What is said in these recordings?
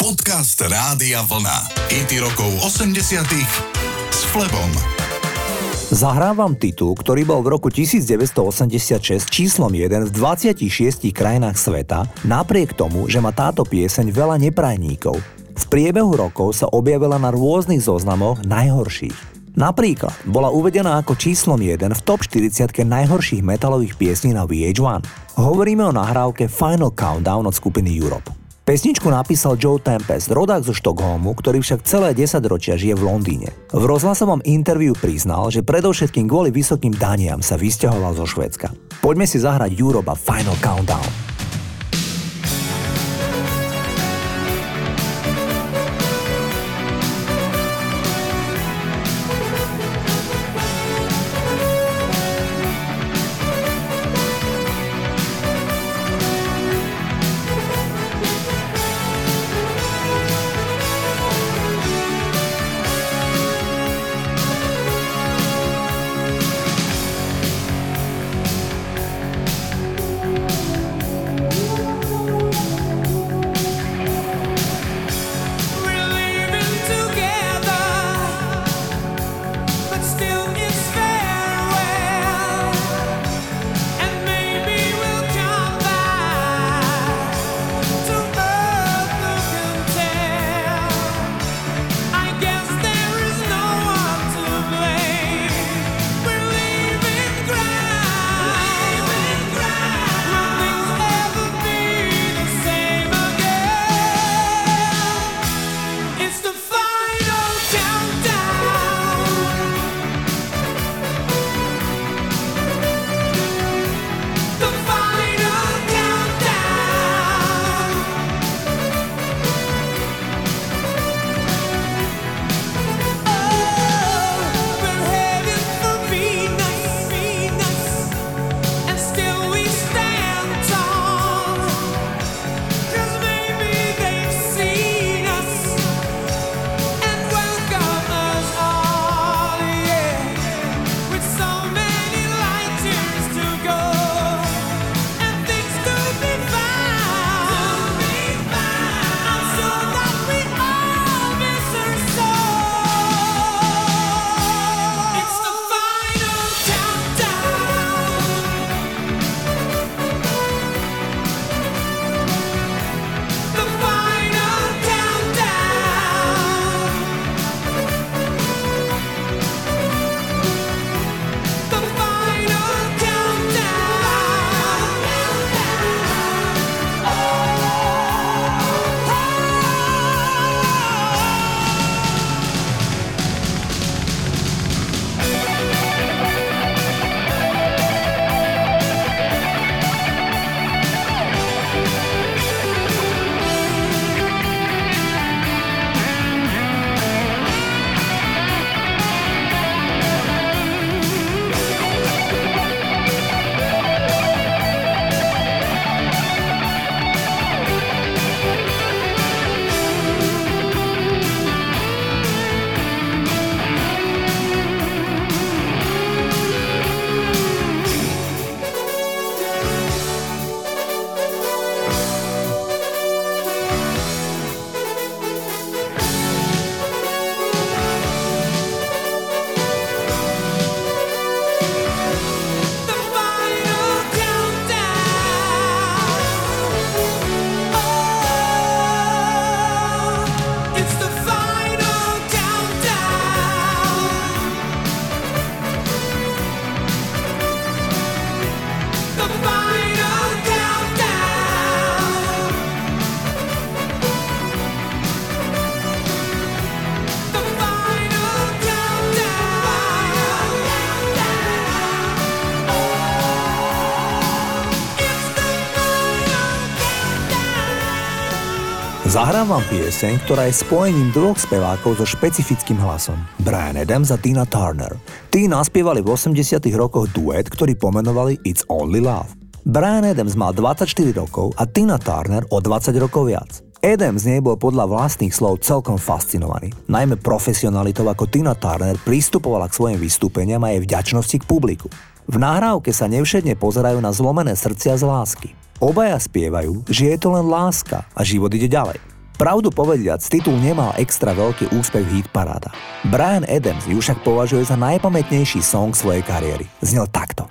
Podcast Rádia Vlna. IT rokov 80 s Flebom. Zahrávam titul, ktorý bol v roku 1986 číslom 1 v 26 krajinách sveta, napriek tomu, že má táto pieseň veľa neprajníkov. V priebehu rokov sa objavila na rôznych zoznamoch najhorších. Napríklad bola uvedená ako číslom 1 v top 40 najhorších metalových piesní na VH1. Hovoríme o nahrávke Final Countdown od skupiny Europe. Pesničku napísal Joe Tempest, rodák zo Štokholmu, ktorý však celé 10 ročia žije v Londýne. V rozhlasovom interviu priznal, že predovšetkým kvôli vysokým daniam sa vysťahoval zo Švédska. Poďme si zahrať Europa Final Countdown. Zahrám vám pieseň, ktorá je spojením dvoch spevákov so špecifickým hlasom. Brian Adams a Tina Turner. Tí naspievali v 80 rokoch duet, ktorý pomenovali It's Only Love. Brian Adams mal 24 rokov a Tina Turner o 20 rokov viac. Adams nej bol podľa vlastných slov celkom fascinovaný. Najmä profesionalitou ako Tina Turner pristupovala k svojim vystúpeniam a jej vďačnosti k publiku. V nahrávke sa nevšedne pozerajú na zlomené srdcia z lásky. Obaja spievajú, že je to len láska a život ide ďalej. Pravdu povediac, titul nemal extra veľký úspech v hitparáda. Brian Adams ju však považuje za najpamätnejší song svojej kariéry. Znel takto.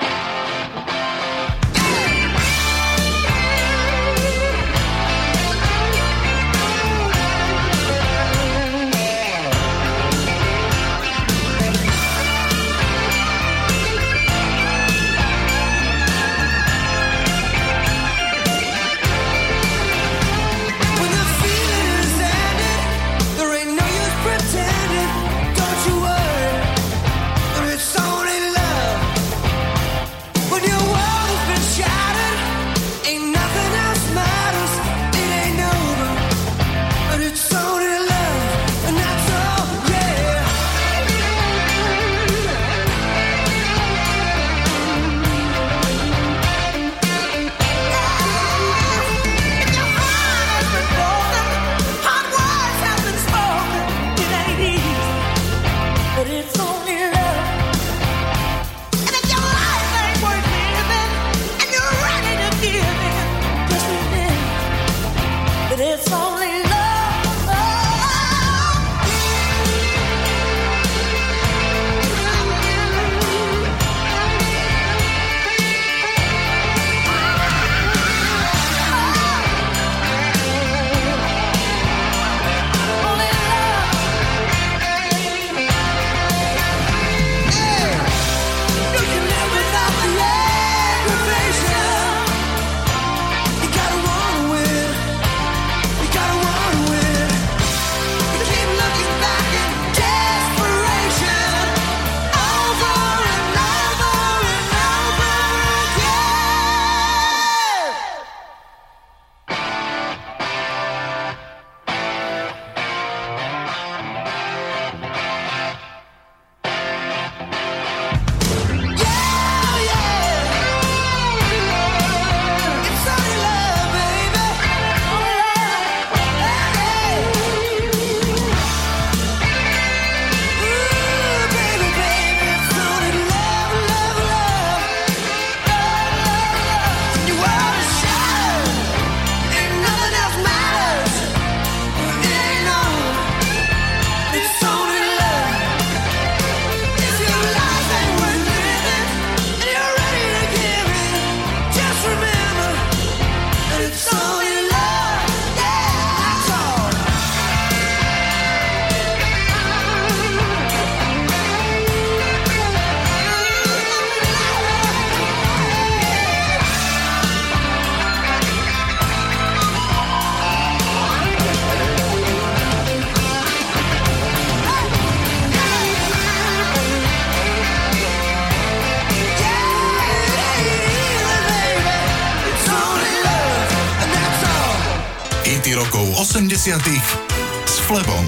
S Flebom.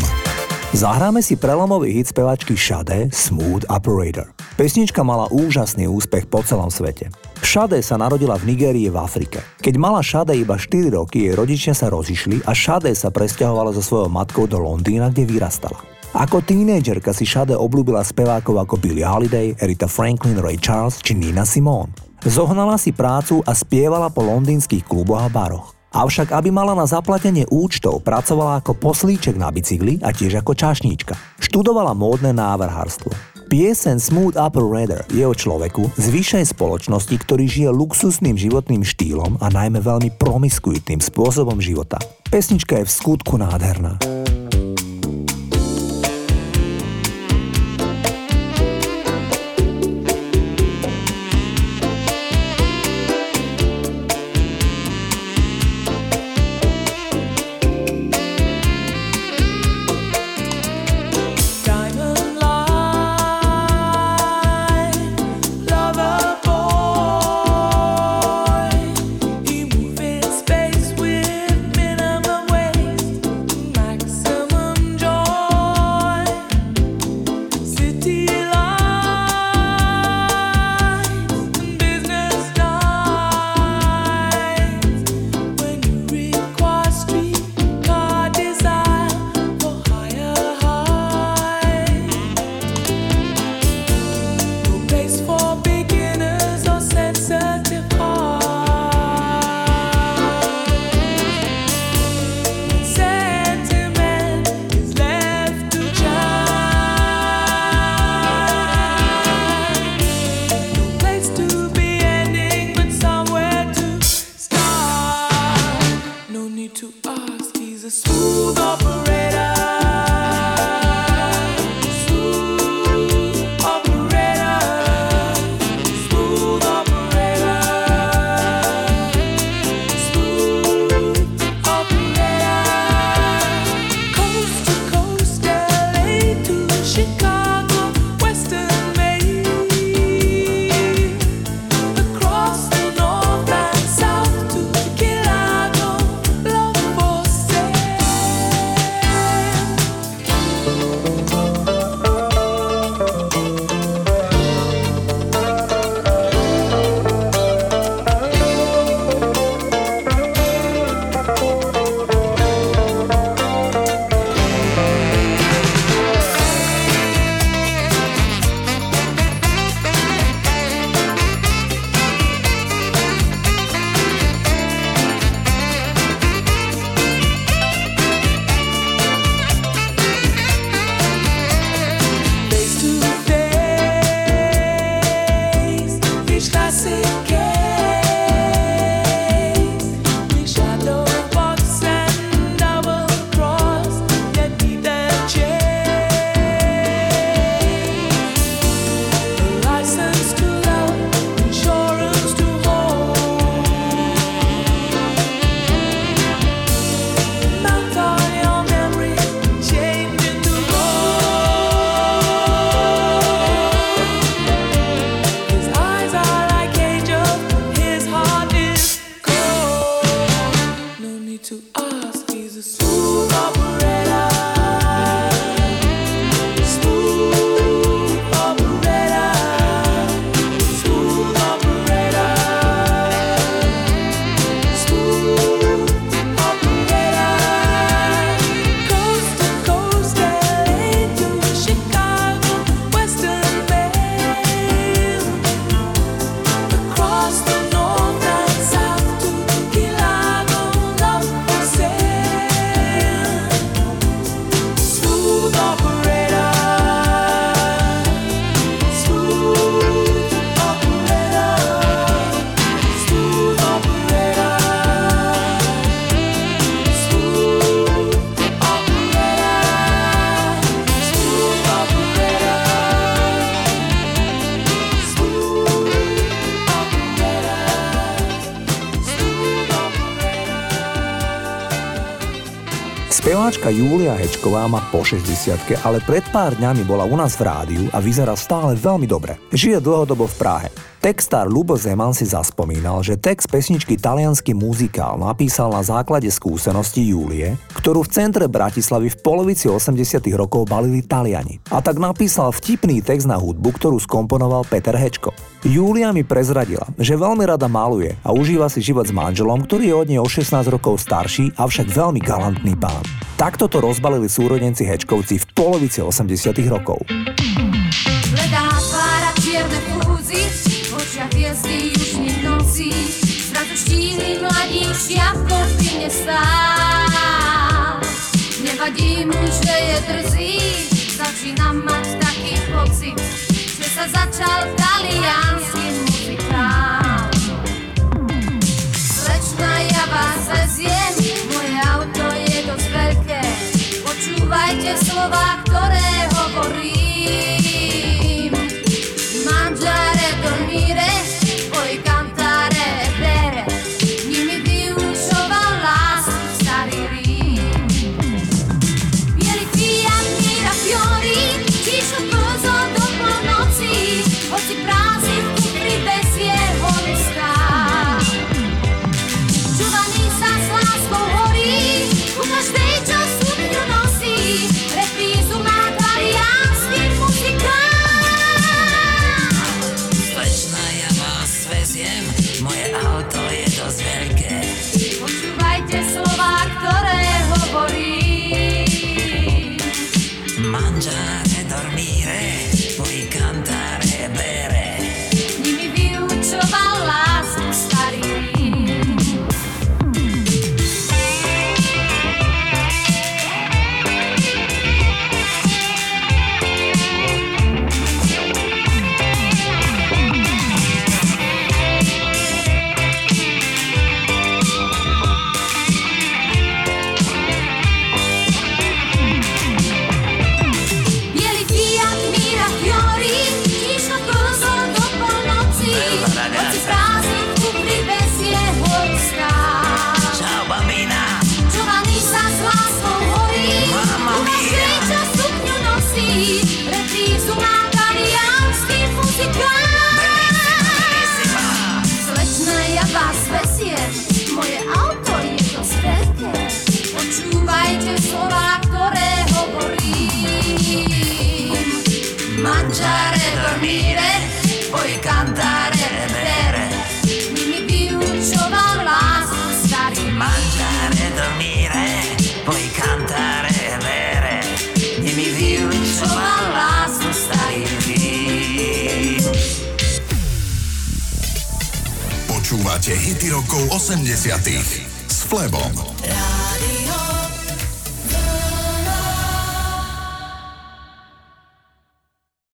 Zahráme si prelomový hit spevačky Shade Smooth Operator. Pesnička mala úžasný úspech po celom svete. Shade sa narodila v Nigérii v Afrike. Keď mala Shade iba 4 roky, jej rodičia sa rozišli a Shade sa presťahovala so svojou matkou do Londýna, kde vyrastala. Ako tínejdžerka si Shade obľúbila spevákov ako Billie Holiday, Rita Franklin, Ray Charles či Nina Simone. Zohnala si prácu a spievala po londýnskych kluboch a baroch. Avšak aby mala na zaplatenie účtov, pracovala ako poslíček na bicykli a tiež ako čašníčka. Študovala módne návrhárstvo. Piesen Smooth Operator je o človeku z vyššej spoločnosti, ktorý žije luxusným životným štýlom a najmä veľmi promiskuitným spôsobom života. Pesnička je v skutku nádherná. smooth up. Speváčka Júlia Hečková má po 60 ale pred pár dňami bola u nás v rádiu a vyzerá stále veľmi dobre. Žije dlhodobo v Prahe. Textár Lubo Zeman si zaspomínal, že text pesničky Talianský muzikál napísal na základe skúsenosti Júlie, ktorú v centre Bratislavy v polovici 80 rokov balili Taliani. A tak napísal vtipný text na hudbu, ktorú skomponoval Peter Hečko. Júlia mi prezradila, že veľmi rada maluje a užíva si život s manželom, ktorý je od nej o 16 rokov starší, avšak veľmi galantný pán. Takto to rozbalili súrodenci Hečkovci v polovici 80 rokov. Bledá tvára, čierne fúzy, očiach hviezdy južných nocí, zrazu štíhly mladí šiavko v kine Nevadí mu, že je drzý, začína mať taký pocit, že sa začal taliansky muzikál. Slečna, ja vás veziem, Slovak piace dormire, puoi cantare e bere. mangiare, dormire, poi cantare e bere. Mi più ciobala, stare. Mangiare, dormire, poi cantare e bere. Mi più ciobala. Počúvate hity rokov 80 s Flebom.